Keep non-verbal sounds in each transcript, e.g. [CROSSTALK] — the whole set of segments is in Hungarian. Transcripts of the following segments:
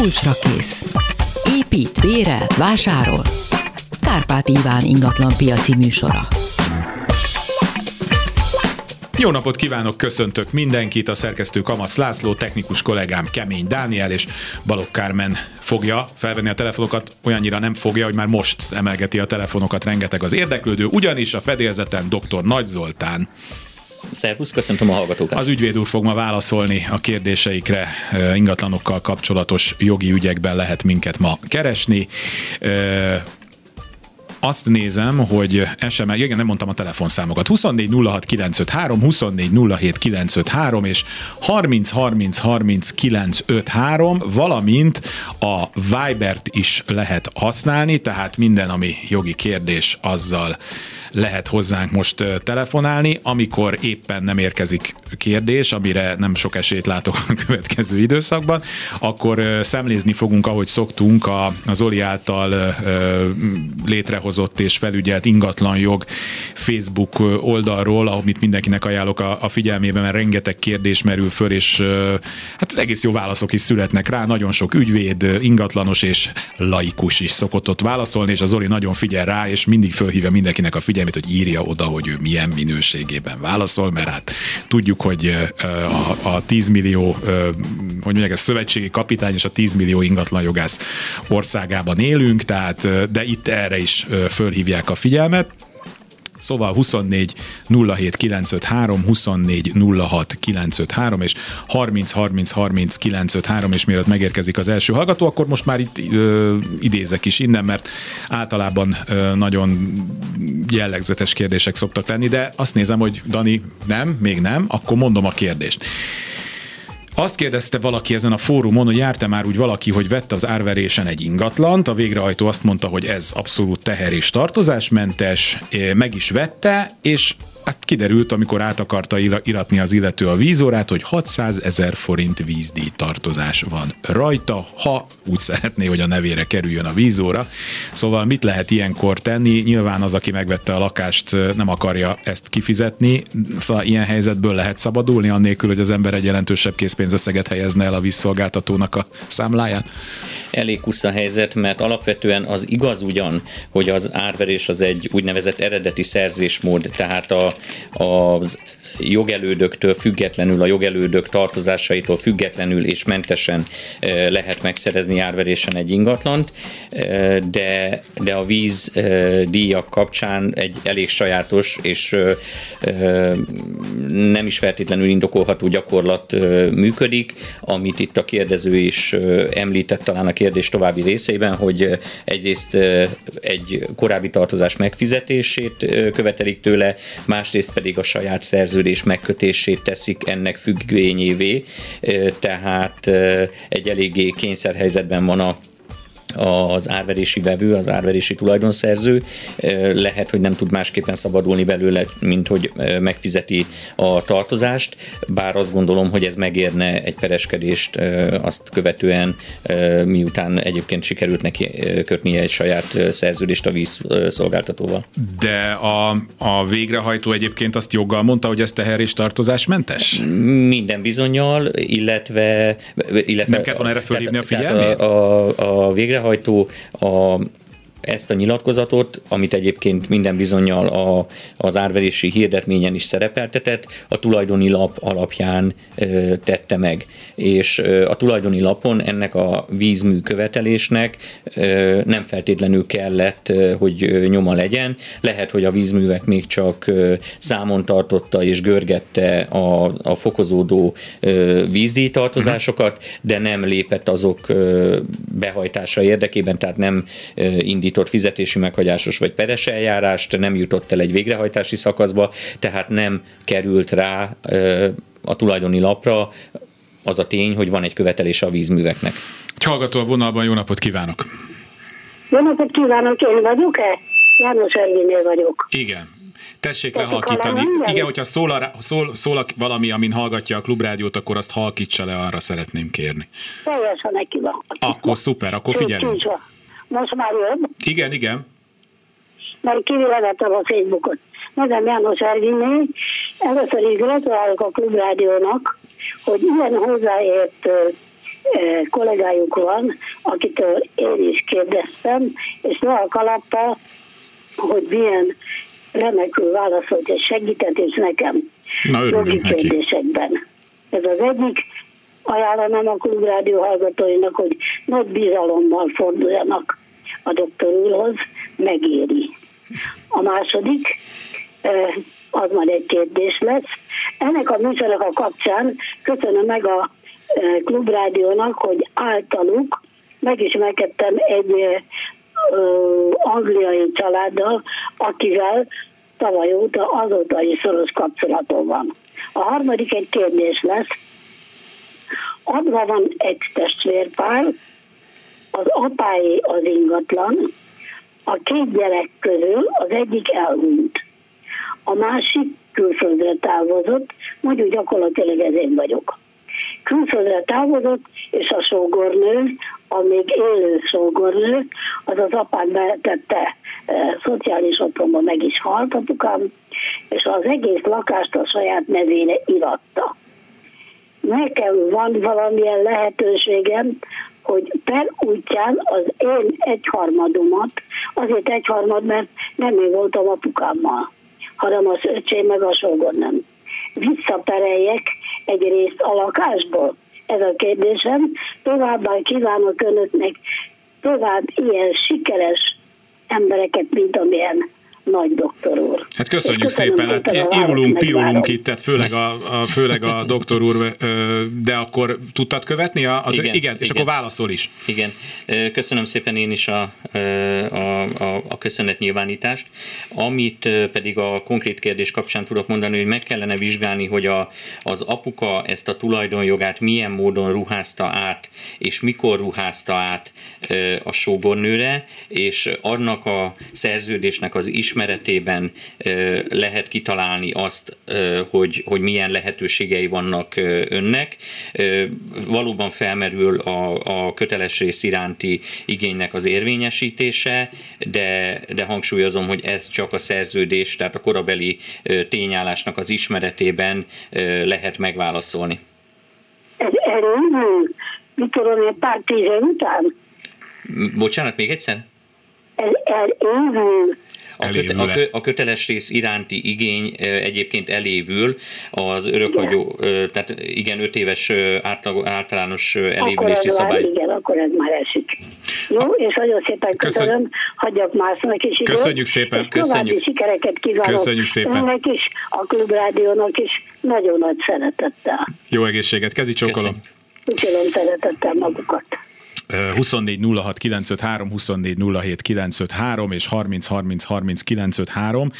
kulcsra kész. Épít, bérel, vásárol. Kárpát Iván ingatlan piaci műsora. Jó napot kívánok, köszöntök mindenkit, a szerkesztő Kamasz László, technikus kollégám Kemény Dániel és Balogh Kármen fogja felvenni a telefonokat, olyannyira nem fogja, hogy már most emelgeti a telefonokat rengeteg az érdeklődő, ugyanis a fedélzeten dr. Nagy Zoltán Szervusz, köszöntöm a hallgatókat. Az ügyvéd úr fog ma válaszolni a kérdéseikre, ingatlanokkal kapcsolatos jogi ügyekben lehet minket ma keresni. Azt nézem, hogy SMS, igen, nem mondtam a telefonszámokat, 24 06 953, 24 07 953 és 30 30 30 953, valamint a Vibert is lehet használni, tehát minden, ami jogi kérdés, azzal lehet hozzánk most telefonálni, amikor éppen nem érkezik kérdés, amire nem sok esélyt látok a [LAUGHS] következő időszakban, akkor szemlézni fogunk, ahogy szoktunk, az Oli által létrehozott és felügyelt ingatlanjog Facebook oldalról, amit mindenkinek ajánlok a figyelmébe, mert rengeteg kérdés merül föl, és hát egész jó válaszok is születnek rá, nagyon sok ügyvéd, ingatlanos és laikus is szokott ott válaszolni, és az Oli nagyon figyel rá, és mindig fölhívja mindenkinek a figyelmét, hogy írja oda, hogy ő milyen minőségében válaszol, mert hát tudjuk, hogy a, a 10 millió, hogy mondják, a szövetségi kapitány és a 10 millió ingatlanjogász országában élünk, tehát de itt erre is fölhívják a figyelmet. Szóval 24 07 953, 24 06 953 és 30 30 30 953, és mielőtt megérkezik az első hallgató, akkor most már itt ö, idézek is innen, mert általában ö, nagyon jellegzetes kérdések szoktak lenni, de azt nézem, hogy Dani nem, még nem, akkor mondom a kérdést. Azt kérdezte valaki ezen a fórumon, hogy járta már úgy valaki, hogy vette az árverésen egy ingatlant, a végrehajtó azt mondta, hogy ez abszolút teher és tartozásmentes, eh, meg is vette, és Hát kiderült, amikor át akarta iratni az illető a vízórát, hogy 600 ezer forint vízdíj tartozás van rajta, ha úgy szeretné, hogy a nevére kerüljön a vízóra. Szóval mit lehet ilyenkor tenni? Nyilván az, aki megvette a lakást, nem akarja ezt kifizetni, szóval ilyen helyzetből lehet szabadulni, annélkül, hogy az ember egy jelentősebb készpénzösszeget helyezne el a vízszolgáltatónak a számláján? Elég kusza helyzet, mert alapvetően az igaz ugyan, hogy az árverés az egy úgynevezett eredeti szerzésmód, tehát a az jogelődöktől függetlenül, a jogelődök tartozásaitól függetlenül és mentesen eh, lehet megszerezni árverésen egy ingatlant, eh, de, de a víz eh, díjak kapcsán egy elég sajátos és nem is feltétlenül indokolható gyakorlat működik, amit itt a kérdező is említett talán a kérdés további részeiben, hogy egyrészt egy korábbi tartozás megfizetését követelik tőle, másrészt pedig a saját szerződés szerződés megkötését teszik ennek függvényévé, tehát egy eléggé kényszerhelyzetben van a az árverési vevő, az árverési tulajdonszerző lehet, hogy nem tud másképpen szabadulni belőle, mint hogy megfizeti a tartozást, bár azt gondolom, hogy ez megérne egy pereskedést azt követően, miután egyébként sikerült neki kötnie egy saját szerződést a vízszolgáltatóval. De a, a végrehajtó egyébként azt joggal mondta, hogy ez teher és tartozásmentes? Minden bizonyal, illetve... illetve nem kellett volna erre fölhívni a figyelmét? A, a, a végrehajtó végrehajtó a ezt a nyilatkozatot, amit egyébként minden bizonyal a, az árverési hirdetményen is szerepeltetett, a tulajdoni lap alapján ö, tette meg. És ö, a tulajdoni lapon ennek a vízmű követelésnek ö, nem feltétlenül kellett, ö, hogy nyoma legyen. Lehet, hogy a vízművek még csak ö, számon tartotta és görgette a, a fokozódó ö, vízdíjtartozásokat, de nem lépett azok ö, behajtása érdekében, tehát nem ö, indított indított fizetési meghagyásos vagy peres eljárást, nem jutott el egy végrehajtási szakaszba, tehát nem került rá a tulajdoni lapra az a tény, hogy van egy követelése a vízműveknek. Egy hallgató a vonalban, jó napot kívánok! Jó napot kívánok, én vagyok-e? János Ervinél vagyok. Igen. Tessék lehalkítani. Igen, hogyha szól, a, szól, szól valami, amin hallgatja a klubrádiót, akkor azt halkítsa le, arra szeretném kérni. Teljesen neki van. Akkor szuper, akkor figyelünk. Most már jobb? Igen, igen. Mert kivélegettem a Facebookot. Nevem János Ervinné. Először is gratulálok a Klubrádiónak, hogy ilyen hozzáért kollégájuk van, akitől én is kérdeztem, és le a kalappa, hogy milyen remekül válaszolt és segített is nekem Na, jogi kérdésekben. Ez az egyik, ajánlanám a klubrádió hallgatóinak, hogy nagy bizalommal forduljanak a doktor úrhoz, megéri. A második, az majd egy kérdés lesz. Ennek a műsornak a kapcsán köszönöm meg a klubrádiónak, hogy általuk megismerkedtem egy angliai családdal, akivel tavaly óta azóta is szoros kapcsolatom van. A harmadik egy kérdés lesz. Adva van egy testvérpár, az apáé az ingatlan, a két gyerek közül az egyik elhunyt. A másik külföldre távozott, mondjuk gyakorlatilag ez én vagyok. Külföldre távozott, és a sógornő, a még élő sógornő, az az apát betette e, szociális otthonba, meg is halt apukám, és az egész lakást a saját nevére iratta. Nekem van valamilyen lehetőségem, hogy per útján az én egyharmadomat, azért egyharmad, mert nem én voltam apukámmal, hanem az öcsém meg a nem. Visszapereljek egy részt a lakásból? Ez a kérdésem. Továbbá kívánok önöknek tovább ilyen sikeres embereket, mint amilyen nagy doktor úr. Hát köszönjük szépen, hát irulunk, pirulunk itt, tehát főleg a, a, főleg a doktor úr, de akkor tudtad követni? A, a, igen, igen, igen, és akkor válaszol is. Igen, köszönöm szépen én is a, a, a, a köszönetnyilvánítást. Amit pedig a konkrét kérdés kapcsán tudok mondani, hogy meg kellene vizsgálni, hogy a, az apuka ezt a tulajdonjogát milyen módon ruházta át, és mikor ruházta át a sógornőre, és annak a szerződésnek az ismeretet, ismeretében lehet kitalálni azt, hogy, hogy milyen lehetőségei vannak önnek. Valóban felmerül a, a köteles rész iránti igénynek az érvényesítése, de, de hangsúlyozom, hogy ez csak a szerződés, tehát a korabeli tényállásnak az ismeretében lehet megválaszolni. Ez erről, tudom én, pár tíz után? Bocsánat, még egyszer? Ez elévül a, köte, a, kö, a köteles rész iránti igény egyébként elévül az örökhagyó, igen. tehát igen, öt éves átlag, általános elévülési szabály. Már, igen, akkor ez már esik. Jó, és nagyon szépen köszönöm, Köszön... hagyjak másnak is időt. Köszönjük szépen. És Köszönjük. sikereket kívánok. Köszönjük szépen. Önnek is, a Klubrádiónak is nagyon nagy szeretettel. Jó egészséget, kezi csókolom. Köszönöm szeretettel magukat. 24 06 953, 24 07 953 és 30 30 30 953.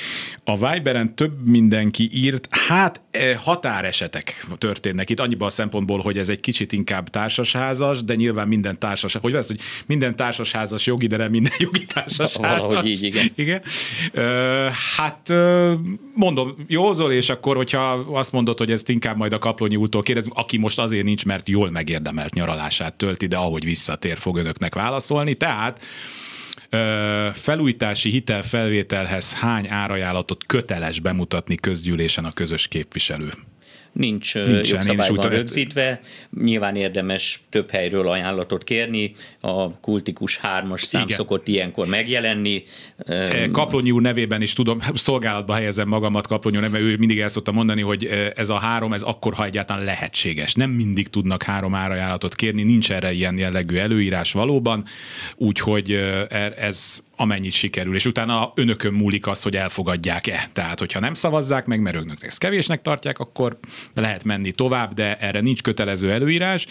A Viberen több mindenki írt, hát határesetek történnek itt, annyiban a szempontból, hogy ez egy kicsit inkább társasházas, de nyilván minden társas, hogy lesz, hogy minden társasházas jogi, de nem minden jogi társasházas. Valahogy így, igen. igen. Hát mondom, jó Zoli, és akkor, hogyha azt mondod, hogy ezt inkább majd a Kaplonyi úrtól kérdezem, aki most azért nincs, mert jól megérdemelt nyaralását tölti, de ahogy vissza visszatér fog önöknek válaszolni. Tehát felújítási hitelfelvételhez hány árajánlatot köteles bemutatni közgyűlésen a közös képviselő? Nincs Nincsen, jogszabályban rögzítve. Ezt... Nyilván érdemes több helyről ajánlatot kérni, a kultikus hármas szám Igen. szokott ilyenkor megjelenni. Kaplonyi úr nevében is tudom, [LAUGHS] szolgálatba helyezem magamat Kaplonyi úr nevében, ő mindig el szokta mondani, hogy ez a három, ez akkor, ha egyáltalán lehetséges. Nem mindig tudnak három árajánlatot kérni, nincs erre ilyen jellegű előírás valóban, úgyhogy e, ez amennyit sikerül, és utána önökön múlik az, hogy elfogadják-e. Tehát, hogyha nem szavazzák meg, mert önök ezt kevésnek tartják, akkor lehet menni tovább, de erre nincs kötelező előírás.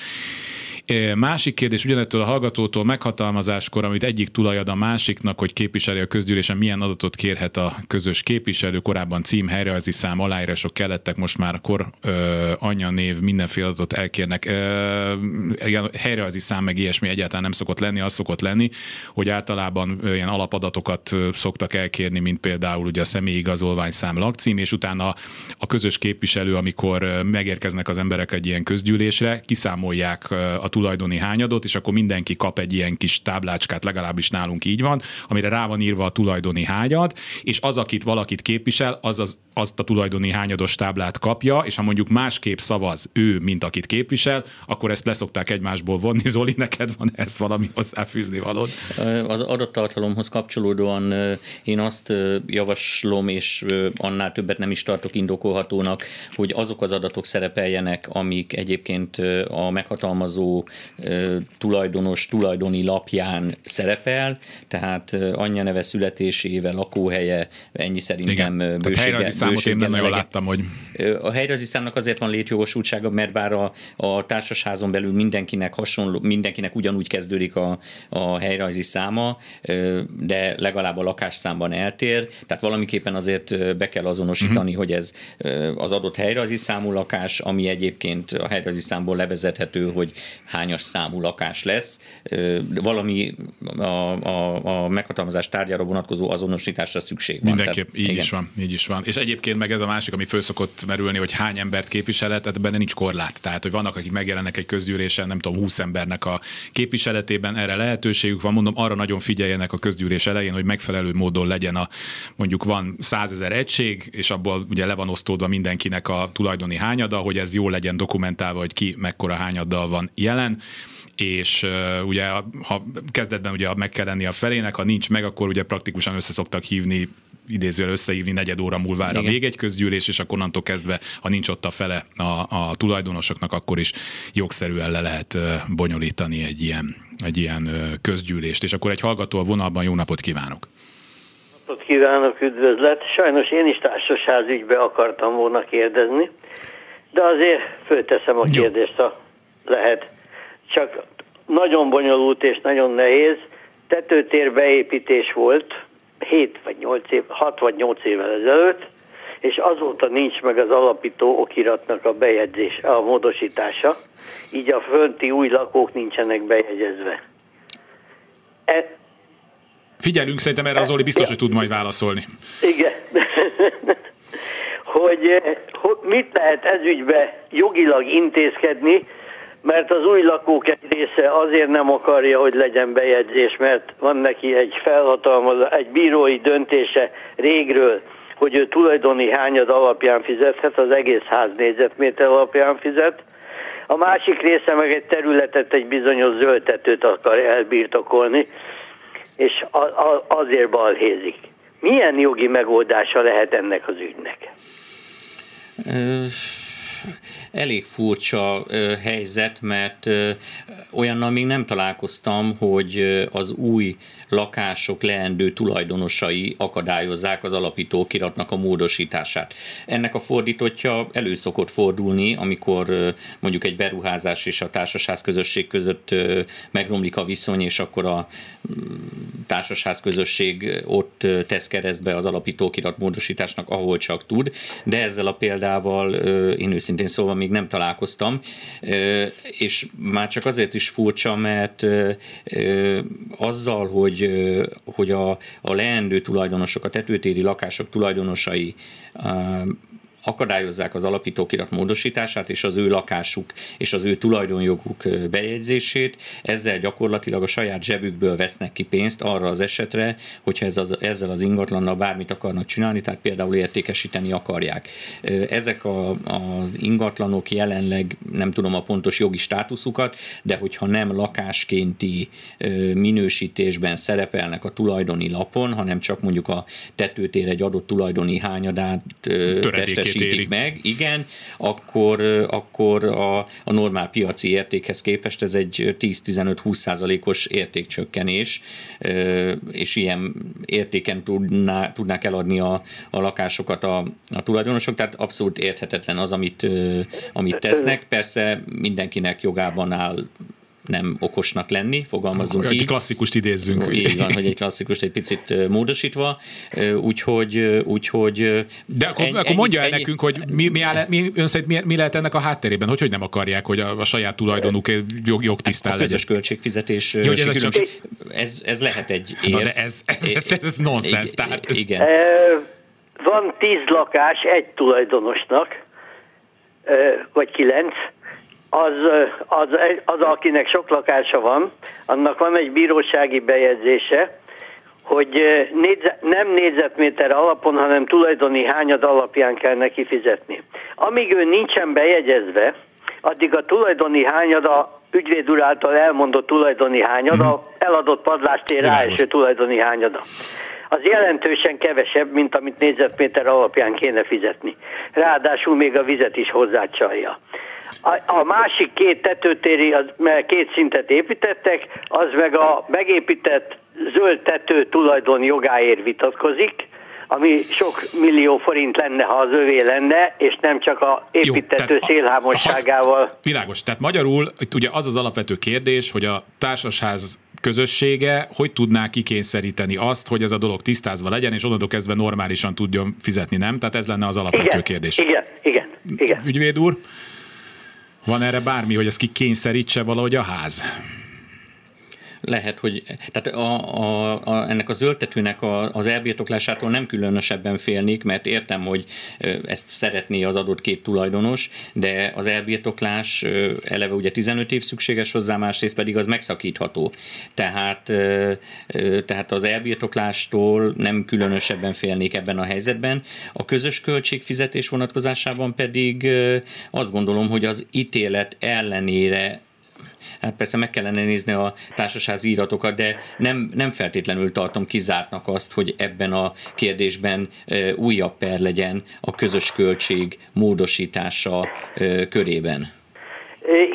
Másik kérdés ugyanettől a hallgatótól meghatalmazáskor, amit egyik tulajad a másiknak, hogy képviseli a közgyűlésen, milyen adatot kérhet a közös képviselő, korábban cím, helyreállítási szám, aláírások kellettek, most már kor, ö, anya, név, mindenféle adatot elkérnek. Ö, helyreállítási szám meg ilyesmi egyáltalán nem szokott lenni, az szokott lenni, hogy általában ilyen alapadatokat szoktak elkérni, mint például ugye a személyi igazolványszám, lakcím, és utána a közös képviselő, amikor megérkeznek az emberek egy ilyen közgyűlésre, kiszámolják a tulajdoni hányadot, és akkor mindenki kap egy ilyen kis táblácskát, legalábbis nálunk így van, amire rá van írva a tulajdoni hányad, és az, akit valakit képvisel, az az azt a tulajdoni hányados táblát kapja, és ha mondjuk másképp szavaz ő, mint akit képvisel, akkor ezt leszokták egymásból vonni. [LAUGHS] Zoli, neked van ez valami hozzáfűzni valód? Az adattartalomhoz kapcsolódóan én azt javaslom, és annál többet nem is tartok indokolhatónak, hogy azok az adatok szerepeljenek, amik egyébként a meghatalmazó tulajdonos tulajdoni lapján szerepel, tehát anyja neve születésével, lakóhelye, ennyi szerintem Igen. bősége, számot én nem nagyon láttam, hogy... A helyrajzi számnak azért van létjogosultsága, mert bár a, a társasházon belül mindenkinek hasonló, mindenkinek ugyanúgy kezdődik a, a helyrajzi száma, de legalább a lakásszámban eltér, tehát valamiképpen azért be kell azonosítani, uh-huh. hogy ez az adott helyrajzi számú lakás, ami egyébként a helyrajzi számból levezethető, hogy hányas számú lakás lesz, valami a, a, a meghatalmazás tárgyára vonatkozó azonosításra szükség van. Mindenképp, Tehát, így igen. is van, így is van. És egyébként meg ez a másik, ami föl szokott merülni, hogy hány embert képviselet, tehát benne nincs korlát. Tehát, hogy vannak, akik megjelennek egy közgyűlésen, nem tudom, 20 embernek a képviseletében, erre lehetőségük van. Mondom, arra nagyon figyeljenek a közgyűlés elején, hogy megfelelő módon legyen a, mondjuk van 100 ezer egység, és abból ugye le van osztódva mindenkinek a tulajdoni hányada, hogy ez jól legyen dokumentálva, hogy ki mekkora hányaddal van jelen és uh, ugye ha kezdetben ugye meg kell lenni a felének, ha nincs meg, akkor ugye praktikusan össze szoktak hívni idézően összehívni negyed óra múlvára Igen. még egy közgyűlés, és akkor onnantól kezdve, ha nincs ott a fele a, a tulajdonosoknak, akkor is jogszerűen le lehet bonyolítani egy ilyen, egy ilyen közgyűlést. És akkor egy hallgató a vonalban, jó napot kívánok! Napot kívánok, üdvözlet! Sajnos én is társasház ügybe akartam volna kérdezni, de azért fölteszem a kérdést, ha lehet. Csak nagyon bonyolult és nagyon nehéz. Tetőtér beépítés volt, 7 vagy 8 év, 6 vagy 8 évvel ezelőtt, és azóta nincs meg az alapító okiratnak a bejegyzés, a módosítása, így a fönti új lakók nincsenek bejegyezve. E, Figyelünk, szerintem erre az Oli biztos, hogy tud majd válaszolni. Igen. [LAUGHS] hogy, hogy mit lehet ezügybe jogilag intézkedni, mert az új lakók egy része azért nem akarja, hogy legyen bejegyzés, mert van neki egy felhatalmazás, egy bírói döntése régről, hogy ő tulajdoni hányad alapján fizethet, az egész ház négyzetméter alapján fizet. A másik része meg egy területet, egy bizonyos zöldtetőt akar elbirtokolni, és azért balhézik. Milyen jogi megoldása lehet ennek az ügynek? Elég furcsa helyzet, mert olyannal még nem találkoztam, hogy az új lakások leendő tulajdonosai akadályozzák az alapító kiratnak a módosítását. Ennek a fordítottja elő szokott fordulni, amikor mondjuk egy beruházás és a társasház közösség között megromlik a viszony, és akkor a mm, társasház közösség ott tesz keresztbe az alapító kirat módosításnak, ahol csak tud, de ezzel a példával én szóval még nem találkoztam, és már csak azért is furcsa, mert azzal, hogy, hogy a, a leendő tulajdonosok, a tetőtéri lakások tulajdonosai akadályozzák az alapítókirat módosítását és az ő lakásuk és az ő tulajdonjoguk bejegyzését, ezzel gyakorlatilag a saját zsebükből vesznek ki pénzt arra az esetre, hogyha ez az, ezzel az ingatlannal bármit akarnak csinálni, tehát például értékesíteni akarják. Ezek a, az ingatlanok jelenleg nem tudom a pontos jogi státuszukat, de hogyha nem lakáskénti minősítésben szerepelnek a tulajdoni lapon, hanem csak mondjuk a tetőtér egy adott tulajdoni hányadát testesít erősítik meg, igen, akkor, akkor a, a normál piaci értékhez képest ez egy 10-15-20 százalékos értékcsökkenés, és ilyen értéken tudná, tudnák eladni a, a lakásokat a, a tulajdonosok, tehát abszolút érthetetlen az, amit, amit tesznek. Persze mindenkinek jogában áll nem okosnak lenni, fogalmazunk Egy így. klasszikust idézzünk. Így van, hogy egy klasszikust egy picit módosítva, úgyhogy... úgyhogy De akkor, ennyi, akkor mondja el ennyi, nekünk, hogy mi, mi, áll, mi, ön szerint mi, mi lehet ennek a hátterében, hogy hogy nem akarják, hogy a, a saját tulajdonuk jog, jogtisztán legyen. A közös költségfizetés. Jó, ez, különbség, ez, ez lehet egy érv. Na de ez, ez, ez, ez, ez nonsens. Tehát ez... Igen. Van tíz lakás egy tulajdonosnak, vagy kilenc, az, az, az, akinek sok lakása van, annak van egy bírósági bejegyzése, hogy négyze, nem négyzetméter alapon, hanem tulajdoni hányad alapján kell neki fizetni. Amíg ő nincsen bejegyezve, addig a tulajdoni hányada ügyvéd úr által elmondott tulajdoni hányada, uh-huh. eladott padlástér ráeső tulajdoni hányada. Az jelentősen kevesebb, mint amit négyzetméter alapján kéne fizetni. Ráadásul még a vizet is hozzácsalja. A, a másik két tetőtéri, az, mert két szintet építettek, az meg a megépített zöld tető tulajdon jogáért vitatkozik, ami sok millió forint lenne, ha az övé lenne, és nem csak a építető Jó, szélhámosságával. A, világos, tehát magyarul itt ugye az az alapvető kérdés, hogy a társasház közössége hogy tudná kikényszeríteni azt, hogy ez a dolog tisztázva legyen, és onnantól kezdve normálisan tudjon fizetni, nem? Tehát ez lenne az alapvető igen, kérdés. Igen, igen, igen. Ügyvéd úr, van erre bármi, hogy ezt kikényszerítse valahogy a ház? Lehet, hogy tehát a, a, a, ennek a zöldtetőnek a, az elbirtoklásától nem különösebben félnék, mert értem, hogy ezt szeretné az adott két tulajdonos, de az elbirtoklás eleve ugye 15 év szükséges hozzá, másrészt pedig az megszakítható. Tehát, tehát az elbirtoklástól nem különösebben félnék ebben a helyzetben. A közös költségfizetés vonatkozásában pedig azt gondolom, hogy az ítélet ellenére Hát persze meg kellene nézni a társasági iratokat, de nem, nem feltétlenül tartom kizártnak azt, hogy ebben a kérdésben újabb per legyen a közös költség módosítása körében.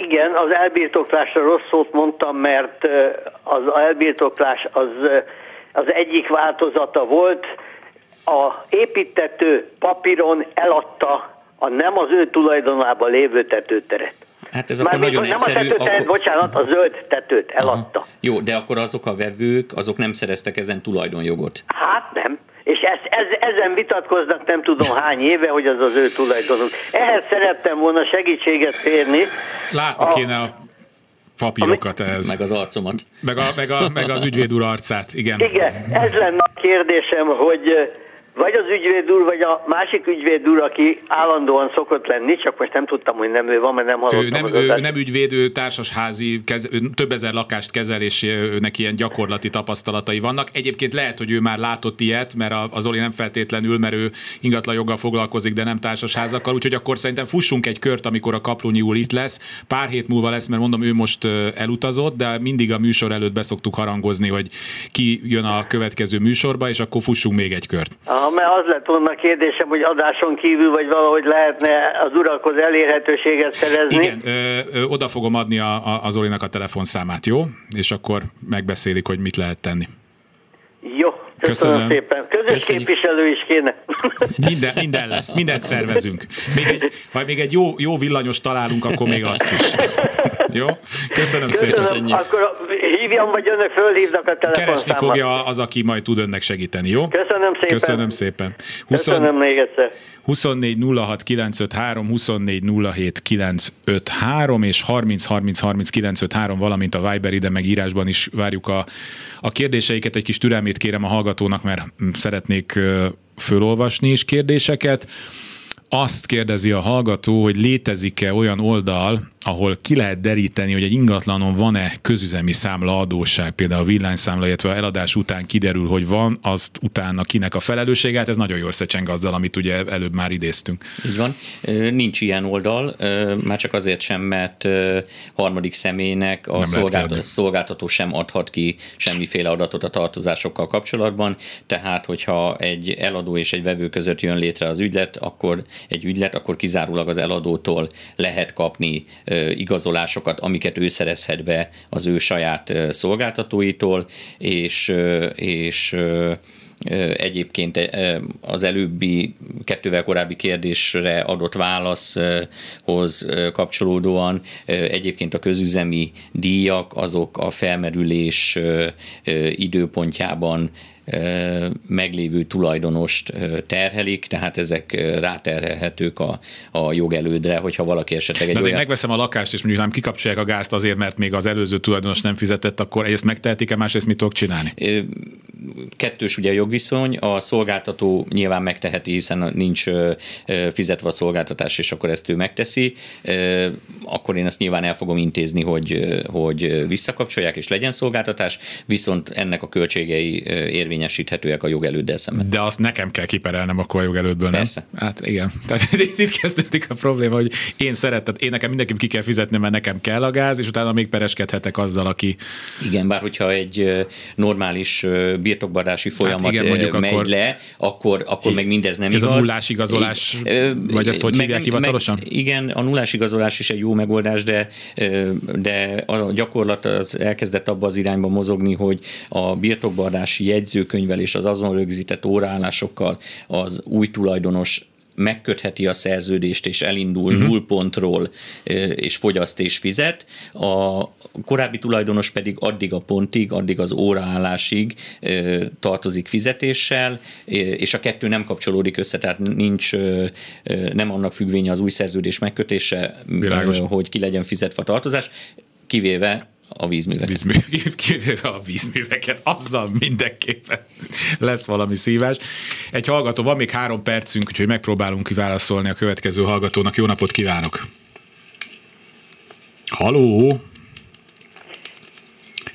Igen, az elbirtoklásra rossz szót mondtam, mert az elbirtoklás az, az egyik változata volt, a építető papíron eladta a nem az ő tulajdonában lévő tetőteret. Hát ez akkor nagyon nem egyszerű. Nem a tetőt, akkor... bocsánat, a zöld tetőt eladta. Aha. Jó, de akkor azok a vevők, azok nem szereztek ezen tulajdonjogot. Hát nem. És ezt, ez, ezen vitatkoznak nem tudom hány éve, hogy az az ő tulajdonuk. Ehhez szerettem volna segítséget férni. Látni a... kéne a papírokat ez. Meg az arcomat. Meg, a, meg, a, meg az ügyvéd úr arcát, igen. Igen, ez lenne a kérdésem, hogy vagy az ügyvéd úr, vagy a másik ügyvéd úr, aki állandóan szokott lenni, csak most nem tudtam, hogy nem ő van, mert nem hallottam. Ő nem, az ő nem ügyvéd, ő társasházi, kez, ő több ezer lakást kezel, és őnek ilyen gyakorlati tapasztalatai vannak. Egyébként lehet, hogy ő már látott ilyet, mert az Oli nem feltétlenül, mert ő ingatlan joggal foglalkozik, de nem társasházakkal, úgyhogy akkor szerintem fussunk egy kört, amikor a Kaplunyi úr itt lesz. Pár hét múlva lesz, mert mondom, ő most elutazott, de mindig a műsor előtt beszoktuk harangozni, hogy ki jön a következő műsorba, és akkor fussunk még egy kört. Aha mert az lett volna a kérdésem, hogy adáson kívül, vagy valahogy lehetne az urakhoz elérhetőséget szerezni. Igen, ö, ö, oda fogom adni a, a, az Olinak a telefonszámát, jó? És akkor megbeszélik, hogy mit lehet tenni. Jó, köszönöm, köszönöm. szépen. Közös Köszönjük. képviselő is kéne. [LAUGHS] Minden, minden lesz, mindent szervezünk. Még egy, ha még egy jó, jó villanyos találunk, akkor még azt is. [LAUGHS] Jó? Köszönöm, köszönöm. szépen. Akkor hívjam, vagy önök fölhívnak a telefonszámot. Keresni fogja az, aki majd tud önnek segíteni, jó? Köszönöm szépen. Köszönöm szépen. 20... Köszönöm még egyszer. 24 06 953, 24 07 953 és 30 30 30 953, valamint a Viber ide meg írásban is várjuk a, a kérdéseiket. Egy kis türelmét kérem a hallgatónak, mert szeretnék fölolvasni is kérdéseket. Azt kérdezi a hallgató, hogy létezik-e olyan oldal, ahol ki lehet deríteni, hogy egy ingatlanon van-e közüzemi számla adósság, például a villanyszámla, illetve eladás után kiderül, hogy van, azt utána kinek a felelőssége, hát ez nagyon jól szecseng azzal, amit ugye előbb már idéztünk. Így van. Nincs ilyen oldal, már csak azért sem, mert harmadik személynek a szolgáltató, szolgáltató sem adhat ki semmiféle adatot a tartozásokkal kapcsolatban, tehát hogyha egy eladó és egy vevő között jön létre az ügylet, akkor egy ügylet, akkor kizárólag az eladótól lehet kapni igazolásokat, amiket ő szerezhet be az ő saját szolgáltatóitól, és, és Egyébként az előbbi kettővel korábbi kérdésre adott válaszhoz kapcsolódóan egyébként a közüzemi díjak azok a felmerülés időpontjában meglévő tulajdonost terhelik, tehát ezek ráterhelhetők a, a jogelődre, hogyha valaki esetleg egy De olyan... megveszem a lakást, és mondjuk nem kikapcsolják a gázt azért, mert még az előző tulajdonos nem fizetett, akkor ezt megtehetik-e, másrészt mit tudok csinálni? kettős ugye a jogviszony, a szolgáltató nyilván megteheti, hiszen nincs fizetve a szolgáltatás, és akkor ezt ő megteszi, akkor én ezt nyilván el fogom intézni, hogy, hogy visszakapcsolják, és legyen szolgáltatás, viszont ennek a költségei érvényesíthetőek a jogelőddel szemben. De azt nekem kell kiperelnem akkor a jogelődből, nem? Persze. Hát igen. [LAUGHS] Tehát itt, kezdődik a probléma, hogy én szeretem, én nekem mindenképp ki kell fizetni, mert nekem kell a gáz, és utána még pereskedhetek azzal, aki... Igen, bár hogyha egy normális birtokbadási folyamat hát igen, mondjuk megy akkor, le, akkor, akkor meg mindez nem ez igaz. Ez a nullás igazolás, vagy ezt hogy meg, hívják hivatalosan? Meg, igen, a nullás igazolás is egy jó megoldás, de, de a gyakorlat az elkezdett abba az irányba mozogni, hogy a birtokbadási jegyzőkönyvvel és az azon rögzített óraállásokkal az új tulajdonos megkötheti a szerződést, és elindul uh-huh. nullpontról, és fogyaszt és fizet. A korábbi tulajdonos pedig addig a pontig, addig az óraállásig tartozik fizetéssel, és a kettő nem kapcsolódik össze, tehát nincs nem annak függvénye az új szerződés megkötése, Világos. hogy ki legyen fizetve a tartozás, kivéve a vízműveket. Vízmű, kivéve a vízműveket, azzal mindenképpen lesz valami szívás. Egy hallgató, van még három percünk, úgyhogy megpróbálunk kiválaszolni a következő hallgatónak. Jó napot kívánok! Haló!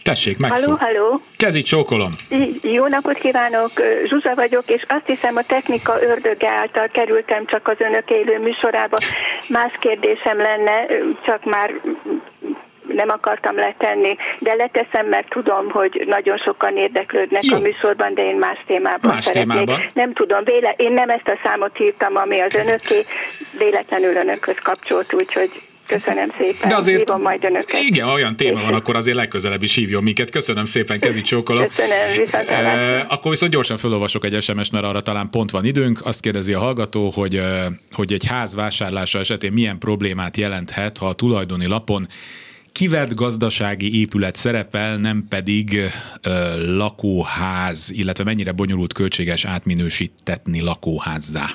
Tessék, megszól. Halló, halló. Kezi csókolom. Jó napot kívánok, Zsuzsa vagyok, és azt hiszem a technika ördöge által kerültem csak az önök élő műsorába. Más kérdésem lenne, csak már nem akartam letenni, de leteszem, mert tudom, hogy nagyon sokan érdeklődnek Jó. a műsorban, de én más témában más szeretnék. Témában. Nem tudom, véle, én nem ezt a számot írtam, ami az önöké, véletlenül önökhöz kapcsolt, úgyhogy Köszönöm szépen. De azért, Hívom majd önöket. Igen, olyan téma van, akkor azért legközelebb is hívjon minket. Köszönöm szépen, kezi csókolom. Köszönöm, viszont e, Akkor viszont gyorsan felolvasok egy SMS-t, mert arra talán pont van időnk. Azt kérdezi a hallgató, hogy, hogy egy ház vásárlása esetén milyen problémát jelenthet, ha a tulajdoni lapon kivett gazdasági épület szerepel, nem pedig ö, lakóház, illetve mennyire bonyolult költséges átminősítetni lakóházzá?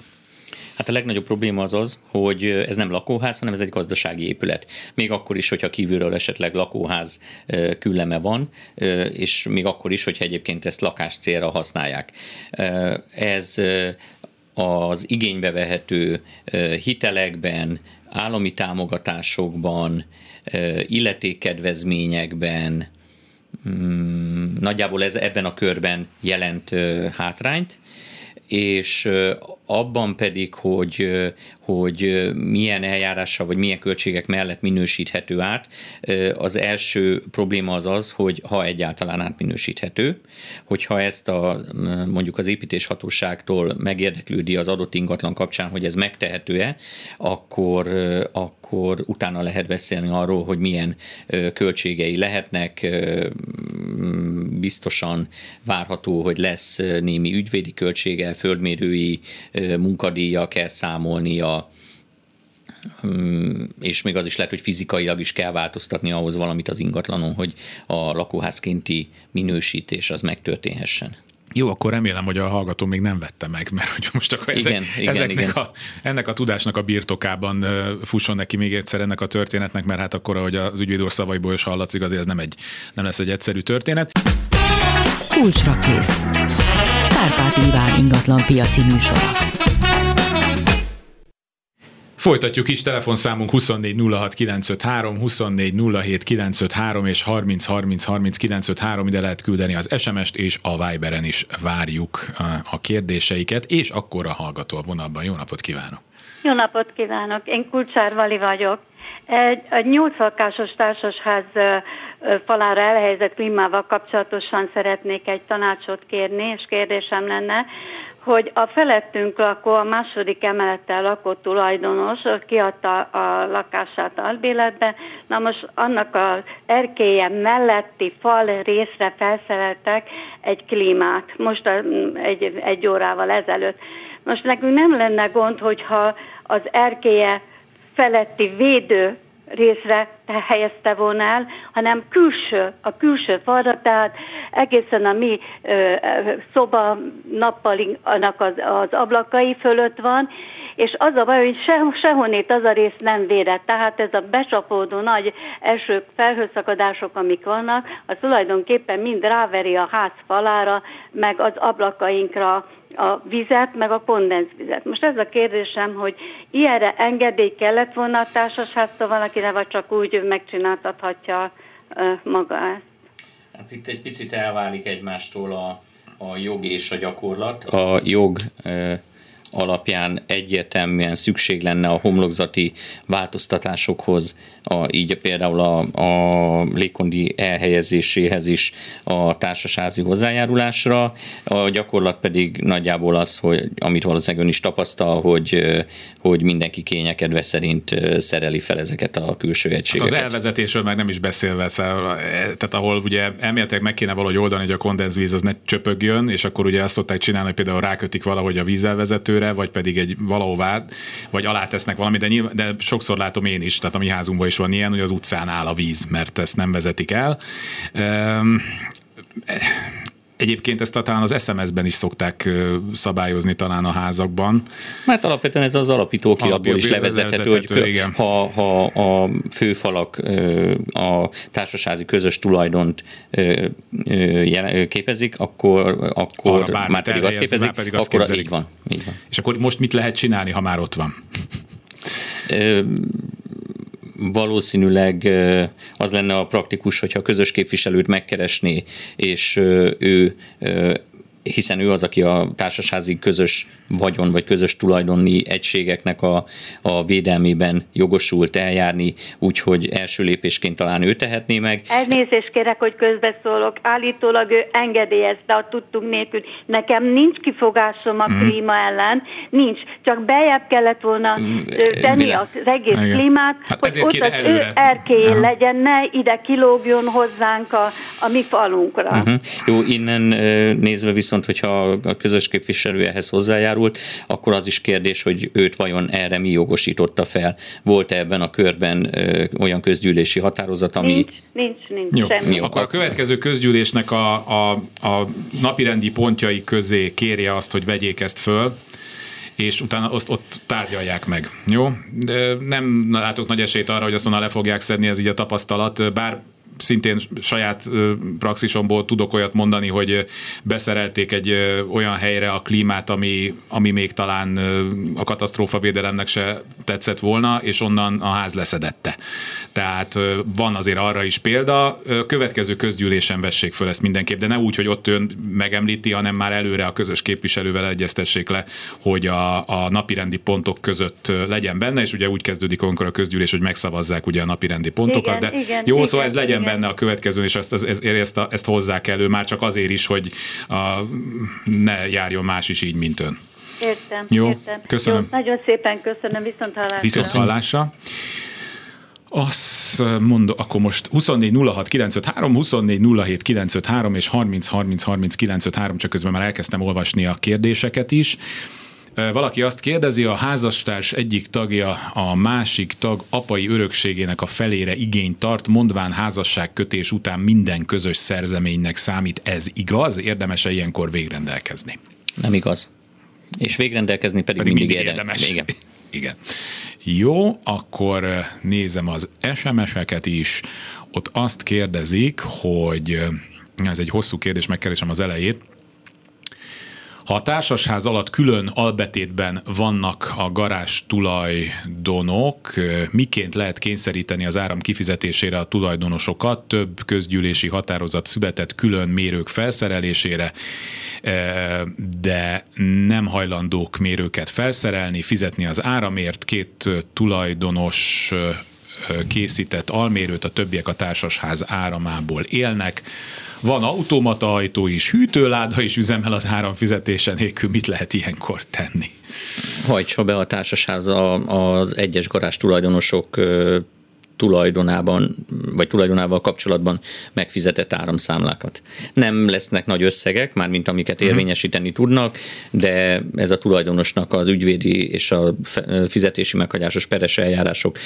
Hát a legnagyobb probléma az az, hogy ez nem lakóház, hanem ez egy gazdasági épület. Még akkor is, hogyha kívülről esetleg lakóház külleme van, és még akkor is, hogyha egyébként ezt lakás célra használják. Ez az igénybe vehető hitelekben, állami támogatásokban, illetékkedvezményekben, mm, nagyjából ez ebben a körben jelent hátrányt, és abban pedig, hogy, hogy milyen eljárással vagy milyen költségek mellett minősíthető át, az első probléma az az, hogy ha egyáltalán átminősíthető, hogyha ezt a, mondjuk az építéshatóságtól megérdeklődi az adott ingatlan kapcsán, hogy ez megtehető-e, akkor, akkor utána lehet beszélni arról, hogy milyen költségei lehetnek, biztosan várható, hogy lesz némi ügyvédi költsége, földmérői munkadíja kell számolnia, és még az is lehet, hogy fizikailag is kell változtatni ahhoz valamit az ingatlanon, hogy a lakóházkénti minősítés az megtörténhessen. Jó, akkor remélem, hogy a hallgató még nem vette meg, mert hogy most akkor ezek, igen, igen, ezeknek igen. A, ennek a tudásnak a birtokában fusson neki még egyszer ennek a történetnek, mert hát akkor, ahogy az ügyvédor szavaiból is hallatszik, azért ez nem, egy, nem lesz egy egyszerű történet. Kulcsra kész. Kárpát Iván ingatlan piaci műsora. Folytatjuk is, telefonszámunk 24 06 953, 24 07 953 és 30 30 30 953, ide lehet küldeni az SMS-t, és a Viberen is várjuk a kérdéseiket, és akkor a hallgató a vonalban. Jó napot kívánok! Jó napot kívánok! Én Kulcsár Vali vagyok. Egy, egy nyolc lakásos társasház falára elhelyezett klímával kapcsolatosan szeretnék egy tanácsot kérni, és kérdésem lenne, hogy a felettünk lakó, a második emelettel lakó tulajdonos kiadta a lakását albéletbe, na most annak az erkélye melletti fal részre felszereltek egy klímát, most a, egy, egy órával ezelőtt. Most nekünk nem lenne gond, hogyha az erkélye feletti védő részre helyezte volna el, hanem külső, a külső falra, tehát egészen a mi ö, szoba nappalinnak az, az ablakai fölött van, és az a baj, hogy se, sehonnét az a rész nem védett. Tehát ez a becsapódó nagy első felhőszakadások, amik vannak, az tulajdonképpen mind ráveri a ház falára, meg az ablakainkra, a vizet, meg a kondenzvizet. Most ez a kérdésem, hogy ilyenre engedély kellett volna a társasháztól valakire, vagy csak úgy megcsináltathatja maga ezt? Hát itt egy picit elválik egymástól a, a jog és a gyakorlat. A jog alapján egyértelműen szükség lenne a homlokzati változtatásokhoz, a, így például a, a légkondi elhelyezéséhez is a társasházi hozzájárulásra. A gyakorlat pedig nagyjából az, hogy amit valószínűleg ön is tapasztal, hogy, hogy mindenki kényekedve szerint szereli fel ezeket a külső egységeket. Hát az elvezetésről meg nem is beszélve, szóval, tehát ahol ugye elméletileg meg kéne valahogy oldani, hogy a kondenzvíz az ne csöpögjön, és akkor ugye azt szokták csinálni, hogy például rákötik valahogy a vízelvezetőre, vagy pedig egy valahová, vagy alá tesznek valamit, de, nyilván, de sokszor látom én is, tehát a mi házunkban is van ilyen, hogy az utcán áll a víz, mert ezt nem vezetik el. Egyébként ezt talán az SMS-ben is szokták szabályozni talán a házakban. Mert alapvetően ez az alapító kiadból is levezethető, hogy igen. ha, ha a főfalak a társasági közös tulajdont képezik, akkor, akkor már pedig azt képezik, már pedig azt akkor így van, így van. És akkor most mit lehet csinálni, ha már ott van? Valószínűleg az lenne a praktikus, hogyha a közös képviselőt megkeresné, és ő hiszen ő az, aki a társasházi közös vagyon vagy közös tulajdoni egységeknek a, a védelmében jogosult eljárni, úgyhogy első lépésként talán ő tehetné meg. Elnézést kérek, hogy közbeszólok. Állítólag ő engedélyezte a tudtunk nélkül. Nekem nincs kifogásom a mm. klíma ellen, nincs. Csak bejebb kellett volna mm, tenni az egész Igen. klímát, hát hogy ott az előre. ő erkélyén legyen, ne ide kilógjon hozzánk a, a mi falunkra. Uh-huh. Jó, innen nézve viszont viszont hogyha a közös képviselő ehhez hozzájárult, akkor az is kérdés, hogy őt vajon erre mi jogosította fel. Volt-e ebben a körben ö, olyan közgyűlési határozat, ami... Nincs, nincs, nincs Jó. semmi. Akkor a következő közgyűlésnek a, a, a napirendi pontjai közé kérje azt, hogy vegyék ezt föl, és utána azt ott tárgyalják meg. Jó? De nem látok nagy esélyt arra, hogy azt onnan le fogják szedni, ez így a tapasztalat, bár szintén saját praxisomból tudok olyat mondani, hogy beszerelték egy olyan helyre a klímát, ami, ami még talán a katasztrófavédelemnek se tetszett volna, és onnan a ház leszedette. Tehát van azért arra is példa. Következő közgyűlésen vessék föl ezt mindenképp, de ne úgy, hogy ott ön megemlíti, hanem már előre a közös képviselővel egyeztessék le, hogy a, a napirendi pontok között legyen benne, és ugye úgy kezdődik, amikor a közgyűlés, hogy megszavazzák ugye a napirendi pontokat, igen, de igen, jó, igen, szóval ez legyen igen. benne a következő, és ezt, ezt, ezt, ezt hozzák elő, már csak azért is, hogy a, ne járjon más is így, mint ön. Értem, Jó, értem. köszönöm. Jó, nagyon szépen köszönöm, viszont hallásra. Viszont hallásra. Azt mondom, akkor most 24 06 953, 24 07 953 és 30 30 30 953, csak közben már elkezdtem olvasni a kérdéseket is. Valaki azt kérdezi, a házastárs egyik tagja a másik tag apai örökségének a felére igényt tart, mondván házasságkötés után minden közös szerzeménynek számít. Ez igaz? Érdemes-e ilyenkor végrendelkezni? Nem igaz. És végrendelkezni pedig, pedig mindig, mindig érdemes. Igen. [LAUGHS] Igen. Jó, akkor nézem az SMS-eket is. Ott azt kérdezik, hogy ez egy hosszú kérdés, megkeresem az elejét. Ha a társasház alatt külön albetétben vannak a garázs tulajdonok, miként lehet kényszeríteni az áram kifizetésére a tulajdonosokat? Több közgyűlési határozat született külön mérők felszerelésére, de nem hajlandók mérőket felszerelni, fizetni az áramért, két tulajdonos készített almérőt, a többiek a társasház áramából élnek van automata ajtó is, hűtőláda is üzemel az áramfizetése nélkül, mit lehet ilyenkor tenni? Hajtsa be a társaság az egyes garázs tulajdonosok tulajdonában, vagy tulajdonával kapcsolatban megfizetett áramszámlákat. Nem lesznek nagy összegek, már mint amiket uh-huh. érvényesíteni tudnak, de ez a tulajdonosnak az ügyvédi és a fizetési meghagyásos peres eljárások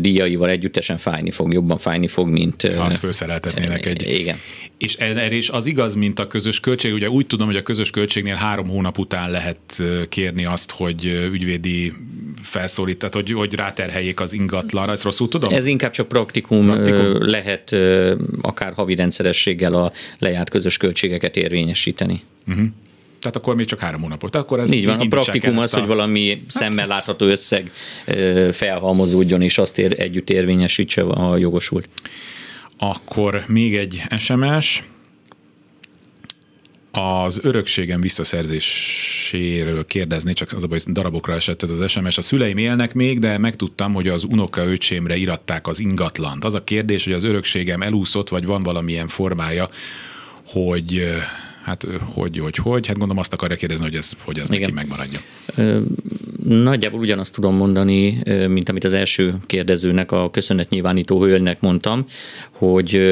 díjaival együttesen fájni fog, jobban fájni fog, mint... Ha azt felszereltetnének egy... Igen. És erre is az igaz, mint a közös költség. Ugye úgy tudom, hogy a közös költségnél három hónap után lehet kérni azt, hogy ügyvédi felszólít, tehát hogy, hogy ráterheljék az ingatlanra. Ezt rosszul tudom? Ez inkább csak praktikum, praktikum? lehet akár havi rendszerességgel a lejárt közös költségeket érvényesíteni. Uh-huh. Tehát akkor még csak három hónapot. Tehát akkor ez Így van, a praktikum az, a... hogy valami hát szemmel látható összeg felhalmozódjon, és azt ér, együtt érvényesítse a jogosult. Akkor még egy SMS az örökségem visszaszerzéséről kérdezni, csak az a baj, darabokra esett ez az SMS. A szüleim élnek még, de megtudtam, hogy az unoka öcsémre iratták az ingatlant. Az a kérdés, hogy az örökségem elúszott, vagy van valamilyen formája, hogy hát hogy, hogy, hogy, hát gondolom azt akarja kérdezni, hogy ez, hogy ez Igen. neki megmaradja. Nagyjából ugyanazt tudom mondani, mint amit az első kérdezőnek, a köszönetnyilvánító hölgynek mondtam, hogy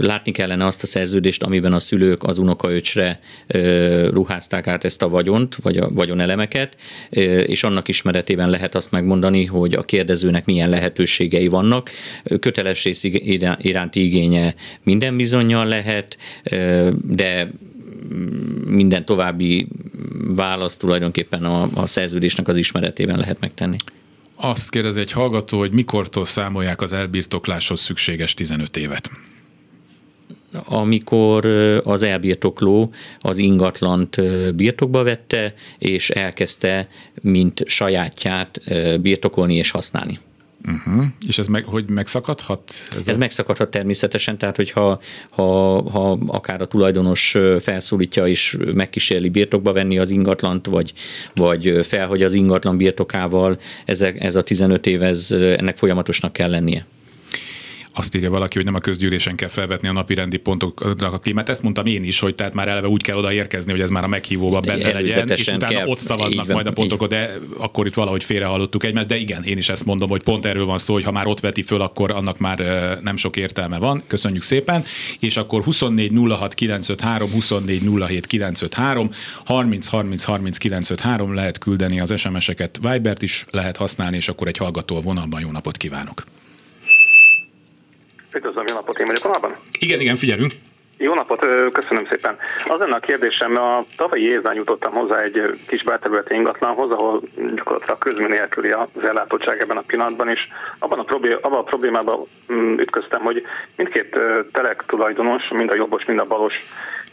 látni kellene azt a szerződést, amiben a szülők az unokaöcsre ruházták át ezt a vagyont, vagy a vagyonelemeket, és annak ismeretében lehet azt megmondani, hogy a kérdezőnek milyen lehetőségei vannak. Kötelesség iránti igénye minden bizonyal lehet, de minden további válasz tulajdonképpen a, a szerződésnek az ismeretében lehet megtenni. Azt kérdezi egy hallgató, hogy mikortól számolják az elbirtokláshoz szükséges 15 évet? amikor az elbirtokló az ingatlant birtokba vette, és elkezdte, mint sajátját birtokolni és használni. Uh-huh. És ez meg, hogy megszakadhat? Ez, ez a... megszakadhat természetesen, tehát hogyha ha, ha akár a tulajdonos felszólítja és megkísérli birtokba venni az ingatlant, vagy, vagy felhagy az ingatlan birtokával, ez, ez a 15 év, ez, ennek folyamatosnak kell lennie. Azt írja valaki, hogy nem a közgyűlésen kell felvetni a napi rendi pontoknak a klímát. Ezt mondtam én is, hogy tehát már eleve úgy kell odaérkezni, hogy ez már a meghívóban benne legyen, és utána kell, ott szavaznak így, majd a pontokat, de akkor itt valahogy félrehallottuk egymást. De igen, én is ezt mondom, hogy pont erről van szó, hogy ha már ott veti föl, akkor annak már nem sok értelme van. Köszönjük szépen. És akkor 24 06 953, 24 07 953, 30 30 30 953 lehet küldeni az SMS-eket, Vibert is lehet használni, és akkor egy hallgató a vonalban. Jó napot kívánok! Üdvözlöm, jó napot, én vagyok vonalban? Igen, igen, figyelünk. Jó napot, köszönöm szépen. Az lenne a kérdésem, a tavalyi évben jutottam hozzá egy kis belterületi ingatlanhoz, ahol gyakorlatilag közmű nélküli az ellátottság ebben a pillanatban, és abban a, problém, abban a problémában mm, ütköztem, hogy mindkét telek tulajdonos, mind a jobbos, mind a balos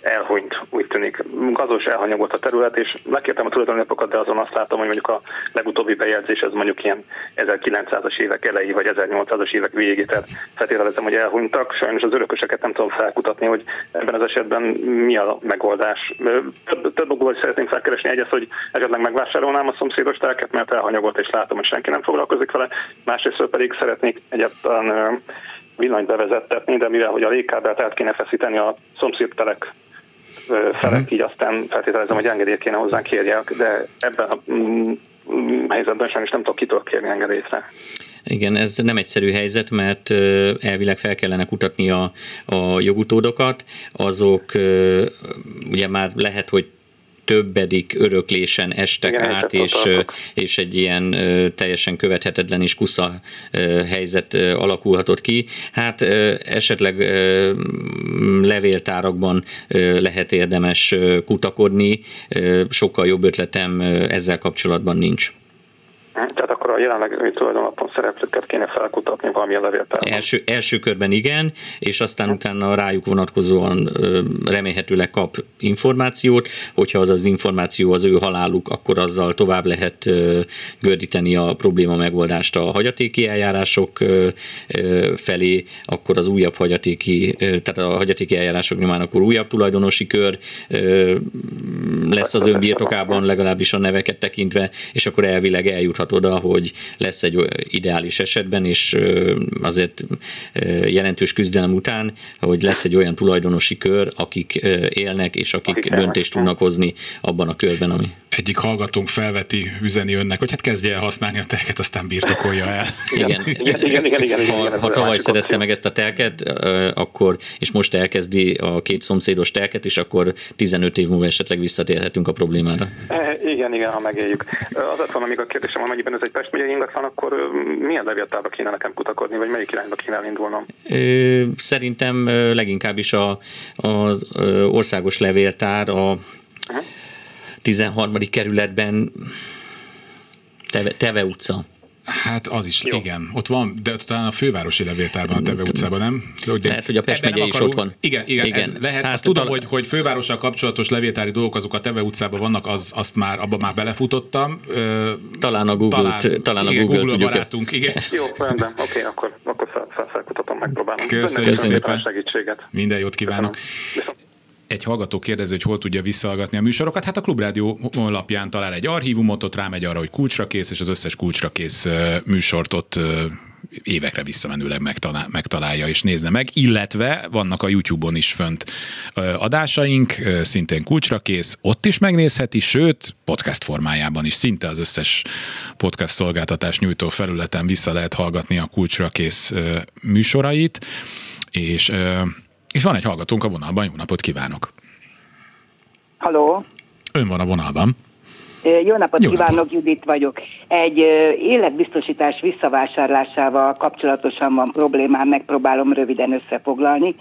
elhunyt, úgy tűnik. Gazos elhanyagolt a terület, és megkértem a tulajdonlapokat, de azon azt látom, hogy mondjuk a legutóbbi bejegyzés ez mondjuk ilyen 1900-as évek elejé, vagy 1800-as évek végé, tehát feltételezem, hogy elhunytak. Sajnos az örököseket nem tudom felkutatni, hogy ebben az esetben mi a megoldás. Több, több okból szeretném felkeresni egyet, hogy esetleg megvásárolnám a szomszédos telket, mert elhanyagolt, és látom, hogy senki nem foglalkozik vele. Másrészt pedig szeretnék egyáltalán villanyt bevezettetni, de mivel hogy a légkábelt át kéne feszíteni a szomszédtelek felek, uh-huh. így aztán feltételezem, hogy engedélyt kéne hozzánk kérjek, de ebben a mm, helyzetben sem is nem tudok kitől kérni engedélytre. Igen, ez nem egyszerű helyzet, mert elvileg fel kellene kutatni a, a jogutódokat, azok ugye már lehet, hogy többedik öröklésen estek Igen, át, és, és egy ilyen teljesen követhetetlen és kusza helyzet alakulhatott ki. Hát esetleg levéltárakban lehet érdemes kutakodni, sokkal jobb ötletem ezzel kapcsolatban nincs. Tehát akkor a jelenleg tulajdonlapon szereplőket kéne felkutatni valamilyen levéltárban. Első, első körben igen, és aztán utána rájuk vonatkozóan remélhetőleg kap információt, hogyha az az információ az ő haláluk, akkor azzal tovább lehet gördíteni a probléma megoldást a hagyatéki eljárások felé, akkor az újabb hagyatéki, tehát a hagyatéki eljárások nyomán akkor újabb tulajdonosi kör lesz az önbirtokában, legalábbis a neveket tekintve, és akkor elvileg eljuthat oda, hogy lesz egy ideális esetben, és azért jelentős küzdelem után, hogy lesz egy olyan tulajdonosi kör, akik élnek, és akik, akik döntést tudnak hozni abban a körben, ami... egyik hallgatónk felveti, üzeni önnek, hogy hát kezdje el használni a telket, aztán birtokolja el. Igen, igen, igen, igen, igen, igen ha, ha tavaly szerezte meg ezt a telket, akkor, és most elkezdi a két szomszédos telket, és akkor 15 év múlva esetleg visszatérhetünk a problémára. Igen, igen, ha megéljük. Az van, amíg a kérdésem, amennyiben ez egy Pest megyei ingatlan, akkor milyen levéltárba kéne nekem kutakodni, vagy melyik irányba kéne elindulnom? Szerintem leginkább is a, az országos levéltár, a uh-huh 13. kerületben Teve, Teve utca. Hát az is, Jó. igen. Ott van, de talán a fővárosi levéltárban, a Teve utcában, nem? De lehet, hogy a Pest megye is ott van. Igen, igen, igen. Ez lehet. Hát, azt tudom, talán... hogy, hogy fővárossal kapcsolatos levéltári dolgok azok a Teve utcában vannak, az, azt már, abban már belefutottam. Talán a Google, talán, talán a igen, Google, Google barátunk, igen. Jó, rendben, oké, okay, akkor, akkor felkutatom, megpróbálom. Köszönjük szépen. Minden jót kívánok. Köszönöm egy hallgató kérdezi, hogy hol tudja visszahallgatni a műsorokat. Hát a Klubrádió honlapján talál egy archívumot, ott rámegy arra, hogy kulcsra kész, és az összes kulcsra kész műsort ott évekre visszamenőleg megtalál, megtalálja és nézze meg, illetve vannak a YouTube-on is fönt adásaink, szintén kulcsra kész, ott is megnézheti, sőt, podcast formájában is. Szinte az összes podcast szolgáltatás nyújtó felületen vissza lehet hallgatni a kulcsra kész műsorait, és és van egy hallgatónk a vonalban, jó napot kívánok! Haló! Ön van a vonalban. Jó napot Jó kívánok, napot. Judit vagyok. Egy életbiztosítás visszavásárlásával kapcsolatosan van problémám, megpróbálom röviden összefoglalni.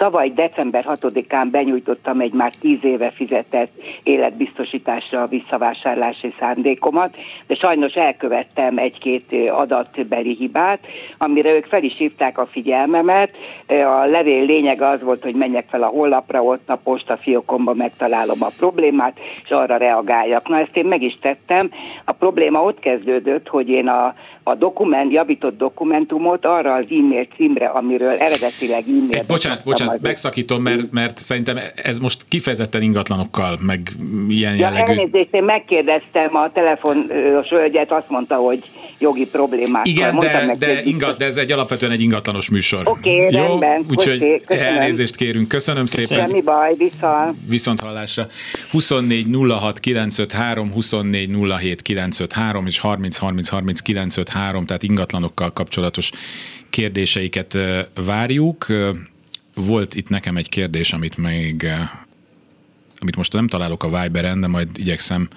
Tavaly december 6-án benyújtottam egy már 10 éve fizetett életbiztosításra a visszavásárlási szándékomat, de sajnos elkövettem egy-két adatbeli hibát, amire ők fel is hívták a figyelmemet. A levél lényege az volt, hogy menjek fel a honlapra, ott a postafiókomban megtalálom a problémát, és arra reagáljak. Na ezt én meg is tettem. A probléma ott kezdődött, hogy én a a dokument, javított dokumentumot arra az e-mail címre, amiről eredetileg e-mail. Bocsánat, bocsánat, az megszakítom, mert, mert szerintem ez most kifejezetten ingatlanokkal, meg ilyen jellegű. Ja, elnézést, én megkérdeztem a telefonos hölgyet, azt mondta, hogy jogi problémák. Igen, de, de, ingat, de ez egy alapvetően egy ingatlanos műsor. Oké, okay, Jó, rendben. Úgyhogy okay, elnézést kérünk. Köszönöm szépen. Semmi baj, viszont. Viszont hallásra. 24 06 953, 24 07 953 és 30 30 30 953, tehát ingatlanokkal kapcsolatos kérdéseiket várjuk. Volt itt nekem egy kérdés, amit még amit most nem találok a Viberen, de majd igyekszem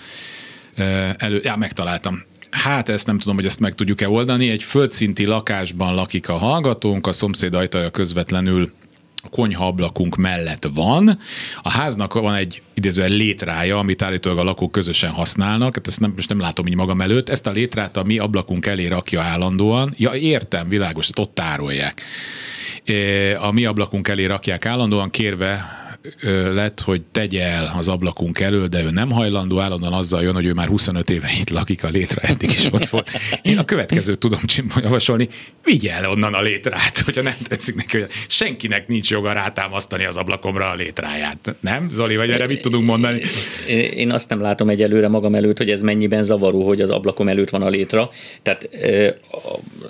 elő... Ja, megtaláltam. Hát ezt nem tudom, hogy ezt meg tudjuk-e oldani. Egy földszinti lakásban lakik a hallgatónk, a szomszéd ajtaja közvetlenül a konyha ablakunk mellett van. A háznak van egy idézően létrája, amit állítólag a lakók közösen használnak. Hát ezt nem, most nem látom így magam előtt. Ezt a létrát a mi ablakunk elé rakja állandóan. Ja, értem, világos, hát ott tárolják. A mi ablakunk elé rakják állandóan, kérve lett, hogy tegye el az ablakunk elől, de ő nem hajlandó, állandóan azzal jön, hogy ő már 25 éve itt lakik a létre, eddig is ott volt. Én a következőt tudom javasolni, vigye el onnan a létrát, hogyha nem tetszik neki, hogy senkinek nincs joga rátámasztani az ablakomra a létráját. Nem, Zoli, vagy erre mit tudunk mondani? Én azt nem látom egyelőre magam előtt, hogy ez mennyiben zavaró, hogy az ablakom előtt van a létra. Tehát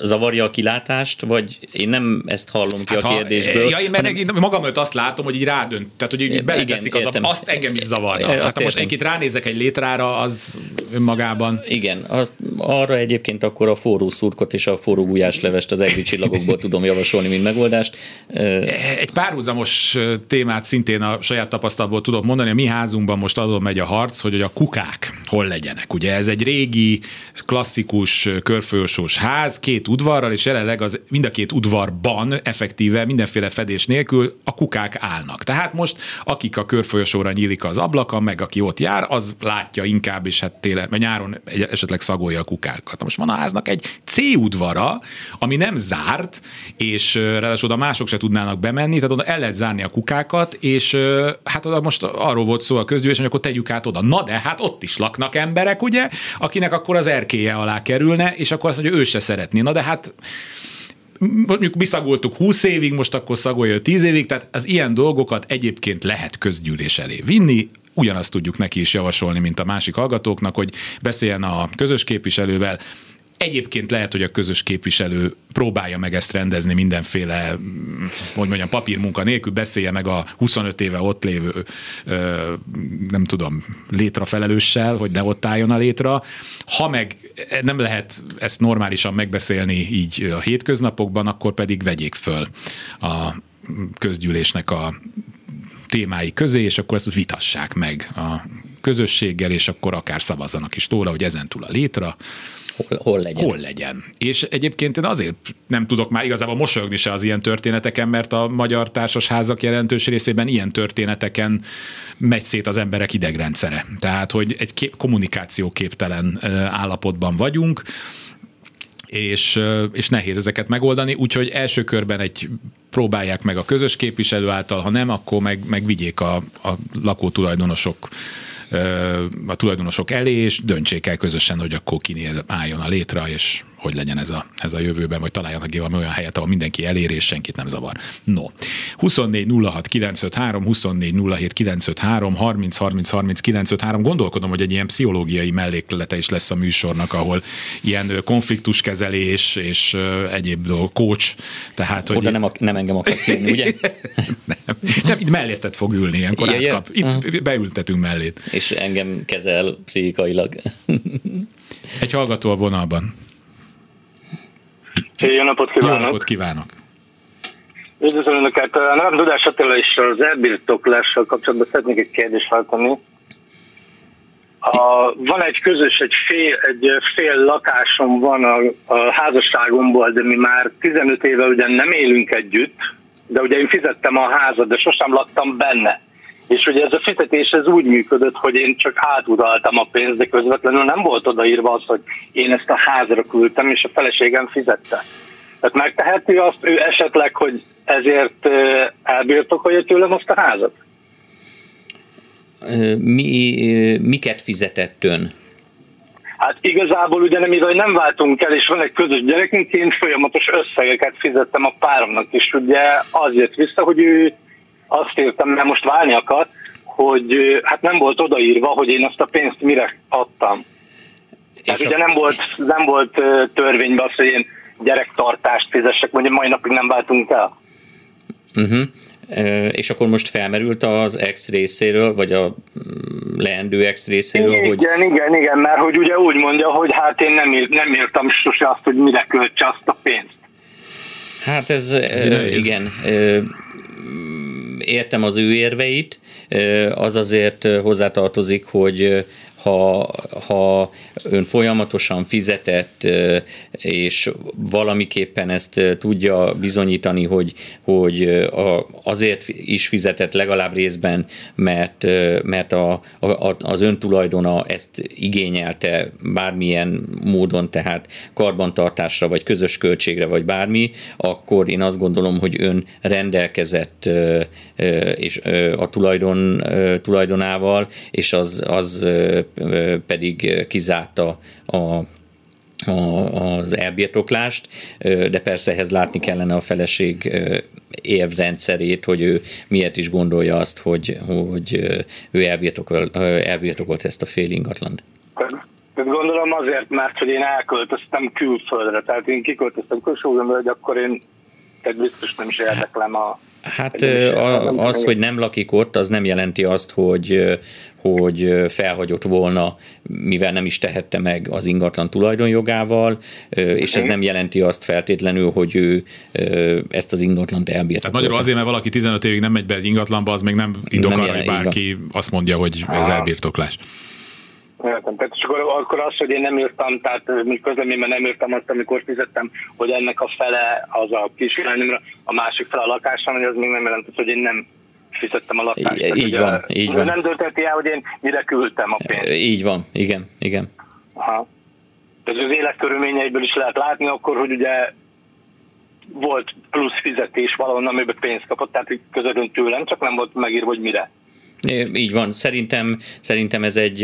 zavarja a kilátást, vagy én nem ezt hallom ki hát a kérdésből. Ja, én, hanem... én magam előtt azt látom, hogy így rádönt tehát, hogy így beleteszik az, azt engem is zavarna. Aztán értem. most egy ránézek egy létrára, az önmagában. Igen, arra egyébként akkor a forró szurkot és a forró gulyáslevest az egri csillagokból tudom javasolni, mint megoldást. Egy párhuzamos témát szintén a saját tapasztalatból tudok mondani, a mi házunkban most adom megy a harc, hogy a kukák hol legyenek. Ugye ez egy régi, klasszikus, körfolyosós ház, két udvarral, és jelenleg az mind a két udvarban effektíve mindenféle fedés nélkül a kukák állnak. Tehát most most, akik a körfolyosóra nyílik az ablaka, meg aki ott jár, az látja inkább, és hát télen, vagy nyáron esetleg szagolja a kukákat. Most van a háznak egy C udvara, ami nem zárt, és ráadásul oda mások se tudnának bemenni, tehát oda el lehet zárni a kukákat, és hát oda most arról volt szó a közgyűlés, hogy akkor tegyük át oda. Na de hát ott is laknak emberek, ugye, akinek akkor az erkéje alá kerülne, és akkor azt mondja, ő se szeretné. Na de hát mondjuk mi szagoltuk 20 évig, most akkor szagolja 10 évig, tehát az ilyen dolgokat egyébként lehet közgyűlés elé vinni, ugyanazt tudjuk neki is javasolni, mint a másik hallgatóknak, hogy beszéljen a közös képviselővel, Egyébként lehet, hogy a közös képviselő próbálja meg ezt rendezni mindenféle, hogy mondjam, papírmunka nélkül, beszélje meg a 25 éve ott lévő, nem tudom, létrafelelőssel, hogy ne ott álljon a létra. Ha meg nem lehet ezt normálisan megbeszélni így a hétköznapokban, akkor pedig vegyék föl a közgyűlésnek a témái közé, és akkor ezt vitassák meg a közösséggel, és akkor akár szavazzanak is tóla, hogy ezentúl a létra, Hol, hol legyen. Hol legyen. És egyébként én azért nem tudok már igazából mosolyogni se az ilyen történeteken, mert a magyar társasházak jelentős részében ilyen történeteken megy szét az emberek idegrendszere. Tehát, hogy egy kép, kommunikációképtelen állapotban vagyunk, és, és nehéz ezeket megoldani, úgyhogy első körben egy próbálják meg a közös képviselő által, ha nem, akkor meg, meg vigyék a, a lakótulajdonosok a tulajdonosok elé, és döntsék el közösen, hogy akkor kinél álljon a létre, és hogy legyen ez a, ez a jövőben, vagy találjanak ki valami olyan helyet, ahol mindenki elér, és senkit nem zavar. No. 24 06 953, 24 07 953, 30 30 30 953. Gondolkodom, hogy egy ilyen pszichológiai melléklete is lesz a műsornak, ahol ilyen konfliktuskezelés és egyéb dolgok, coach. Tehát, hogy Oda nem, a, nem engem akarsz jönni, ugye? [LAUGHS] nem, nem, itt mellettet fog ülni, ilyenkor ja, átkap. Itt uh-huh. beültetünk mellét. És engem kezel pszichikailag. egy hallgató a vonalban. Jó napot kívánok! Jó napot kívánok! Üdvözlöm Önöket! Nem Dudás Attila és az elbirtoklással kapcsolatban szeretnék egy kérdést feltenni. A, van egy közös, egy fél, egy fél lakásom van a, a házasságomból, de mi már 15 éve ugyan nem élünk együtt, de ugye én fizettem a házat, de sosem laktam benne. És ugye ez a fizetés ez úgy működött, hogy én csak átutaltam a pénzt, de közvetlenül nem volt odaírva az, hogy én ezt a házra küldtem, és a feleségem fizette. Tehát megteheti azt ő esetleg, hogy ezért elbirtokolja tőlem azt a házat? Mi, miket fizetett ön? Hát igazából ugye nem, hogy nem váltunk el, és van egy közös gyerekünk, én folyamatos összegeket fizettem a páromnak is. Ugye azért vissza, hogy ő azt írtam, mert most válni akar, hogy hát nem volt odaírva, hogy én azt a pénzt mire adtam. Tehát ugye a... nem volt, nem volt törvényben az, hogy én gyerektartást fizessek, mondjuk mai napig nem váltunk el. Uh-huh. És akkor most felmerült az ex részéről, vagy a mm, leendő ex részéről, igen, hogy... Igen, igen, igen, mert hogy ugye úgy mondja, hogy hát én nem, ír, nem írtam sose azt, hogy mire költse azt a pénzt. Hát ez, ez igen, értem az ő érveit, az azért hozzátartozik, hogy ha, ha ön folyamatosan fizetett, és valamiképpen ezt tudja bizonyítani, hogy, hogy azért is fizetett legalább részben, mert, mert a, a, az ön tulajdona ezt igényelte bármilyen módon, tehát karbantartásra, vagy közös költségre, vagy bármi, akkor én azt gondolom, hogy ön rendelkezett és a tulajdon, tulajdonával, és az, az pedig kizárta a, az elbirtoklást, de persze ehhez látni kellene a feleség érvrendszerét, hogy ő miért is gondolja azt, hogy, hogy ő elbirtokol, elbirtokolt ezt a fél ingatlant. Gondolom azért, mert hogy én elköltöztem külföldre, tehát én kiköltöztem külföldre, hogy akkor én tehát biztos nem is érdeklem a Hát az, hogy nem lakik ott, az nem jelenti azt, hogy, hogy felhagyott volna, mivel nem is tehette meg az ingatlan tulajdonjogával, és ez nem jelenti azt feltétlenül, hogy ő ezt az ingatlant elbírta. Tehát magyarul azért, mert valaki 15 évig nem megy be egy ingatlanba, az még nem indok arra, hogy bárki azt mondja, hogy ez elbirtoklás. Tehát és akkor, akkor az, hogy én nem írtam, tehát mi közleményben nem írtam azt, amikor fizettem, hogy ennek a fele az a kislányomra, a másik fele a lakásom, hogy az még nem jelent, hogy én nem fizettem a lakást. Így, így van, így van. Nem dönteti el, hogy én mire küldtem a pénzt. Így van, igen, igen. Aha. Ez az életkörülményeiből is lehet látni akkor, hogy ugye volt plusz fizetés valahonnan, amiből pénzt kapott, tehát közöttünk tőlem, csak nem volt megírva, hogy mire. Így van, szerintem, szerintem ez, egy,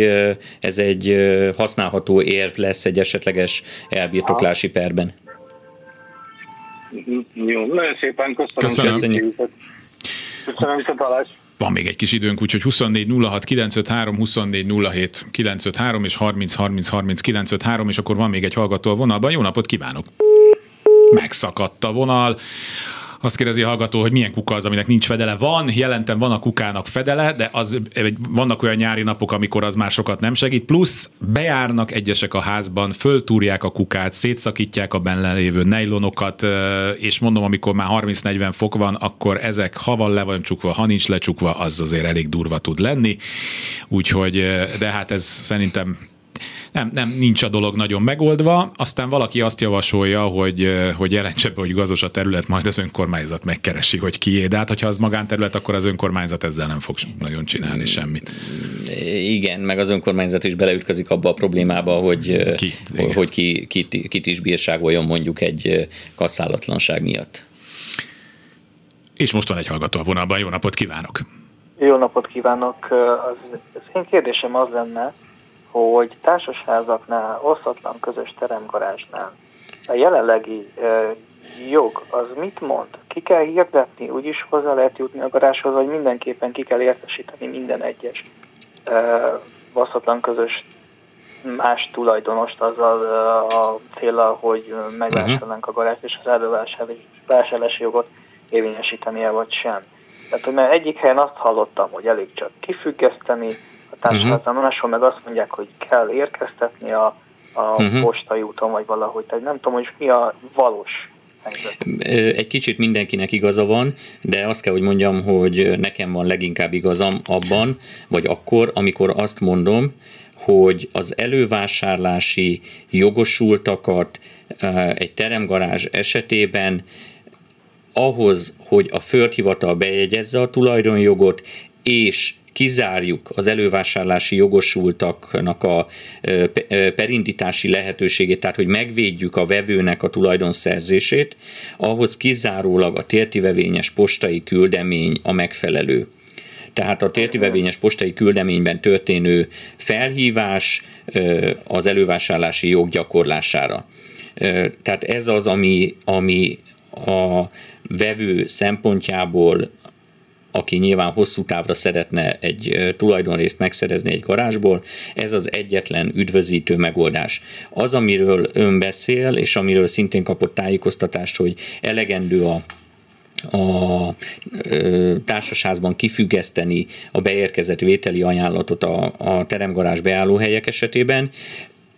ez egy használható érv lesz egy esetleges elbirtoklási perben. Jó, nagyon szépen köszönöm. Köszönöm. Köszönjük. Köszönöm, viszontalás. van még egy kis időnk, úgyhogy 24 06 953, 24 07 953 és 30 30 30 953, és akkor van még egy hallgató a vonalban. Jó napot kívánok! Megszakadt a vonal. Azt kérdezi a hallgató, hogy milyen kuka az, aminek nincs fedele. Van, jelentem van a kukának fedele, de az, vannak olyan nyári napok, amikor az már sokat nem segít. Plusz bejárnak egyesek a házban, föltúrják a kukát, szétszakítják a benne lévő nejlonokat, és mondom, amikor már 30-40 fok van, akkor ezek ha van le van csukva, ha nincs lecsukva, az azért elég durva tud lenni. Úgyhogy, de hát ez szerintem nem, nem, nincs a dolog nagyon megoldva. Aztán valaki azt javasolja, hogy, hogy jelentse be, hogy gazos a terület, majd az önkormányzat megkeresi, hogy kié. De hát, hogyha az magánterület, akkor az önkormányzat ezzel nem fog nagyon csinálni semmit. Igen, meg az önkormányzat is beleütközik abba a problémába, hogy ki, hogy ki, kit, kit is bírságoljon mondjuk egy kasszálatlanság miatt. És most van egy hallgató a vonalban. Jó napot kívánok! Jó napot kívánok! Az, az én kérdésem az lenne, hogy társasházaknál, osztatlan közös teremgarázsnál a jelenlegi e, jog az mit mond? Ki kell hirdetni, úgyis hozzá lehet jutni a garázshoz, vagy mindenképpen ki kell értesíteni minden egyes e, osztatlan közös más tulajdonost azzal a célra, hogy megvásárolnánk a garást és az elővásárlási jogot érvényesítenie vagy sem. Tehát, hogy mert egyik helyen azt hallottam, hogy elég csak kifüggeszteni, társadalmi uh-huh. máshol meg azt mondják, hogy kell érkeztetni a, a uh-huh. postai úton, vagy valahogy. Tehát nem tudom, hogy mi a valós egy kicsit mindenkinek igaza van, de azt kell, hogy mondjam, hogy nekem van leginkább igazam abban, vagy akkor, amikor azt mondom, hogy az elővásárlási jogosultakat egy teremgarázs esetében ahhoz, hogy a földhivatal bejegyezze a tulajdonjogot, és kizárjuk az elővásárlási jogosultaknak a perindítási lehetőségét, tehát hogy megvédjük a vevőnek a tulajdonszerzését, ahhoz kizárólag a tértivevényes postai küldemény a megfelelő. Tehát a tértivevényes postai küldeményben történő felhívás az elővásárlási jog gyakorlására. Tehát ez az, ami, ami a vevő szempontjából aki nyilván hosszú távra szeretne egy tulajdonrészt megszerezni egy garázsból, ez az egyetlen üdvözítő megoldás. Az, amiről ön beszél, és amiről szintén kapott tájékoztatást, hogy elegendő a a társasházban kifüggeszteni a beérkezett vételi ajánlatot a, a teremgarázs beállóhelyek esetében.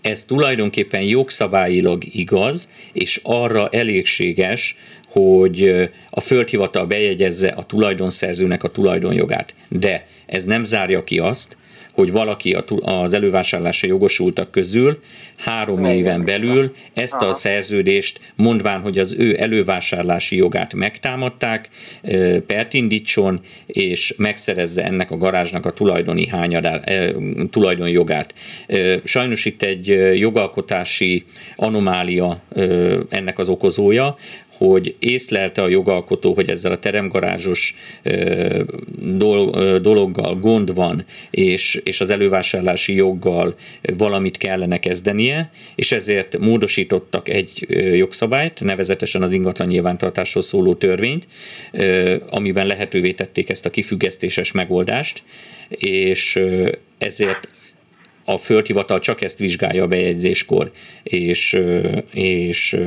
Ez tulajdonképpen jogszabályilag igaz, és arra elégséges, hogy a földhivatal bejegyezze a tulajdonszerzőnek a tulajdonjogát. De ez nem zárja ki azt, hogy valaki az elővásárlásra jogosultak közül három éven belül ezt a szerződést, mondván, hogy az ő elővásárlási jogát megtámadták, pert indítson, és megszerezze ennek a garázsnak a tulajdoni hányadá, tulajdonjogát. Sajnos itt egy jogalkotási anomália ennek az okozója, hogy észlelte a jogalkotó, hogy ezzel a teremgarázsos dologgal gond van, és, és az elővásárlási joggal valamit kellene kezdenie, és ezért módosítottak egy jogszabályt, nevezetesen az ingatlan nyilvántartásról szóló törvényt, amiben lehetővé tették ezt a kifüggesztéses megoldást, és ezért a földhivatal csak ezt vizsgálja a bejegyzéskor, és, és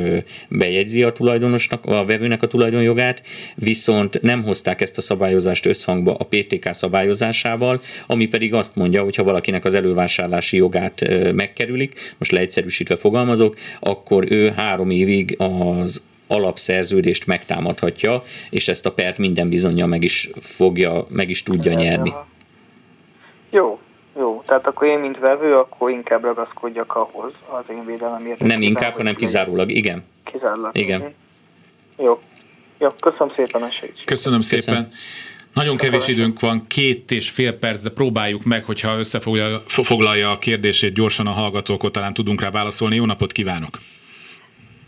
bejegyzi a tulajdonosnak, a vevőnek a tulajdonjogát, viszont nem hozták ezt a szabályozást összhangba a PTK szabályozásával, ami pedig azt mondja, hogy ha valakinek az elővásárlási jogát megkerülik, most leegyszerűsítve fogalmazok, akkor ő három évig az alapszerződést megtámadhatja, és ezt a pert minden bizonyja meg is fogja, meg is tudja nyerni. Jó, tehát akkor én, mint vevő, akkor inkább ragaszkodjak ahhoz az én védelemért. Nem inkább, hanem kizárólag, igen. Kizárólag. Igen. Mhm. Jó. Jó, köszönöm szépen a segítséget. Köszönöm szépen. Köszönöm. Nagyon kevés időnk van, két és fél perc, de próbáljuk meg, hogyha összefoglalja a kérdését gyorsan a hallgató, akkor talán tudunk rá válaszolni. Jó napot kívánok!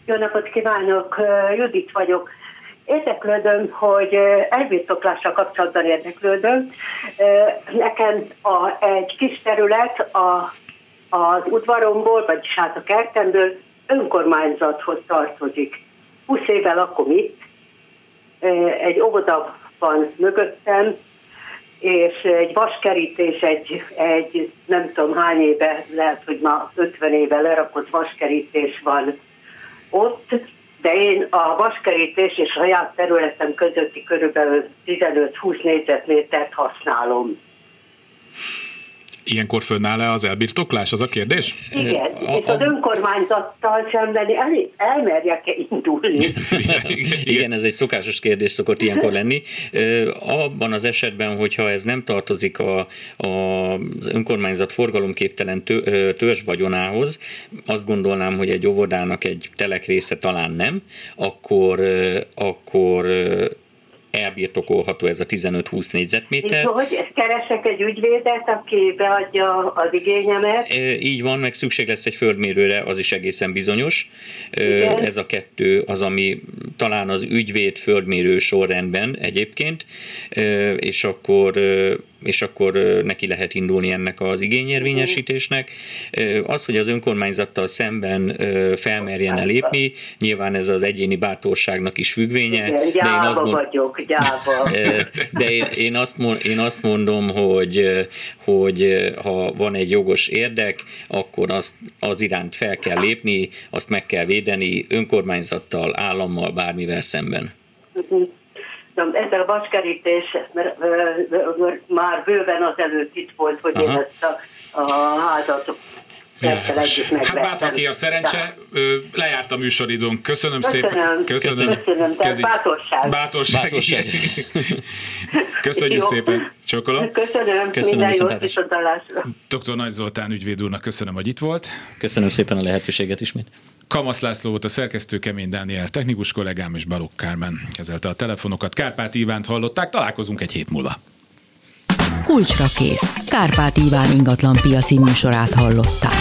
Jó napot kívánok! Judit vagyok. Érdeklődöm, hogy elbirtoklással kapcsolatban érdeklődöm. Nekem a, egy kis terület a, az udvaromból, vagyis hát a kertemből önkormányzathoz tartozik. 20 éve lakom itt, egy óvoda van mögöttem, és egy vaskerítés, egy, egy nem tudom hány éve, lehet, hogy ma 50 éve lerakott vaskerítés van ott, de én a vaskerítés és saját területem közötti körülbelül 15-20 négyzetmétert használom. Ilyenkor fönnáll-e az elbirtoklás, az a kérdés? Igen, a, és az önkormányzattal szemben el, elmerjek-e indulni? [LAUGHS] Igen, ez egy szokásos kérdés szokott ilyenkor lenni. Abban az esetben, hogyha ez nem tartozik a, a, az önkormányzat forgalomképtelen törzs vagyonához, azt gondolnám, hogy egy óvodának egy telek része talán nem, akkor, akkor elbirtokolható ez a 15-20 négyzetméter. És hogy keresek egy ügyvédet, aki beadja az igényemet? Így van, meg szükség lesz egy földmérőre, az is egészen bizonyos. Igen. Ez a kettő az, ami talán az ügyvéd földmérő sorrendben egyébként, és akkor és akkor neki lehet indulni ennek az igényérvényesítésnek. Az, hogy az önkormányzattal szemben felmerjen lépni, nyilván ez az egyéni bátorságnak is függvénye. Igen, de én azt mond... vagyok, gyáva. [LAUGHS] De én, én, azt, én azt mondom, hogy, hogy ha van egy jogos érdek, akkor azt az iránt fel kell lépni, azt meg kell védeni önkormányzattal, állammal, bármivel szemben. Uh-huh ez a vaskerítés mert, már bőven az előtt itt volt, hogy Aha. én ezt a, a házat Hát bátran a szerencse, lejárt a műsoridőnk. Köszönöm, köszönöm szépen. Köszönöm. Köszönöm. Kezi... bátorság. Bátorság. bátorság. [LAUGHS] Köszönjük Jó. szépen. Csokolom. Köszönöm. köszönöm Minden jót. Dr. Nagy Zoltán ügyvéd úrnak köszönöm, hogy itt volt. Köszönöm szépen a lehetőséget ismét. Kamasz László volt a szerkesztő, Kemény Dániel technikus kollégám és Balogh Kármen kezelte a telefonokat. Kárpát Ivánt hallották, találkozunk egy hét múlva. Kulcsra kész. Kárpát Iván ingatlan piaci műsorát hallották.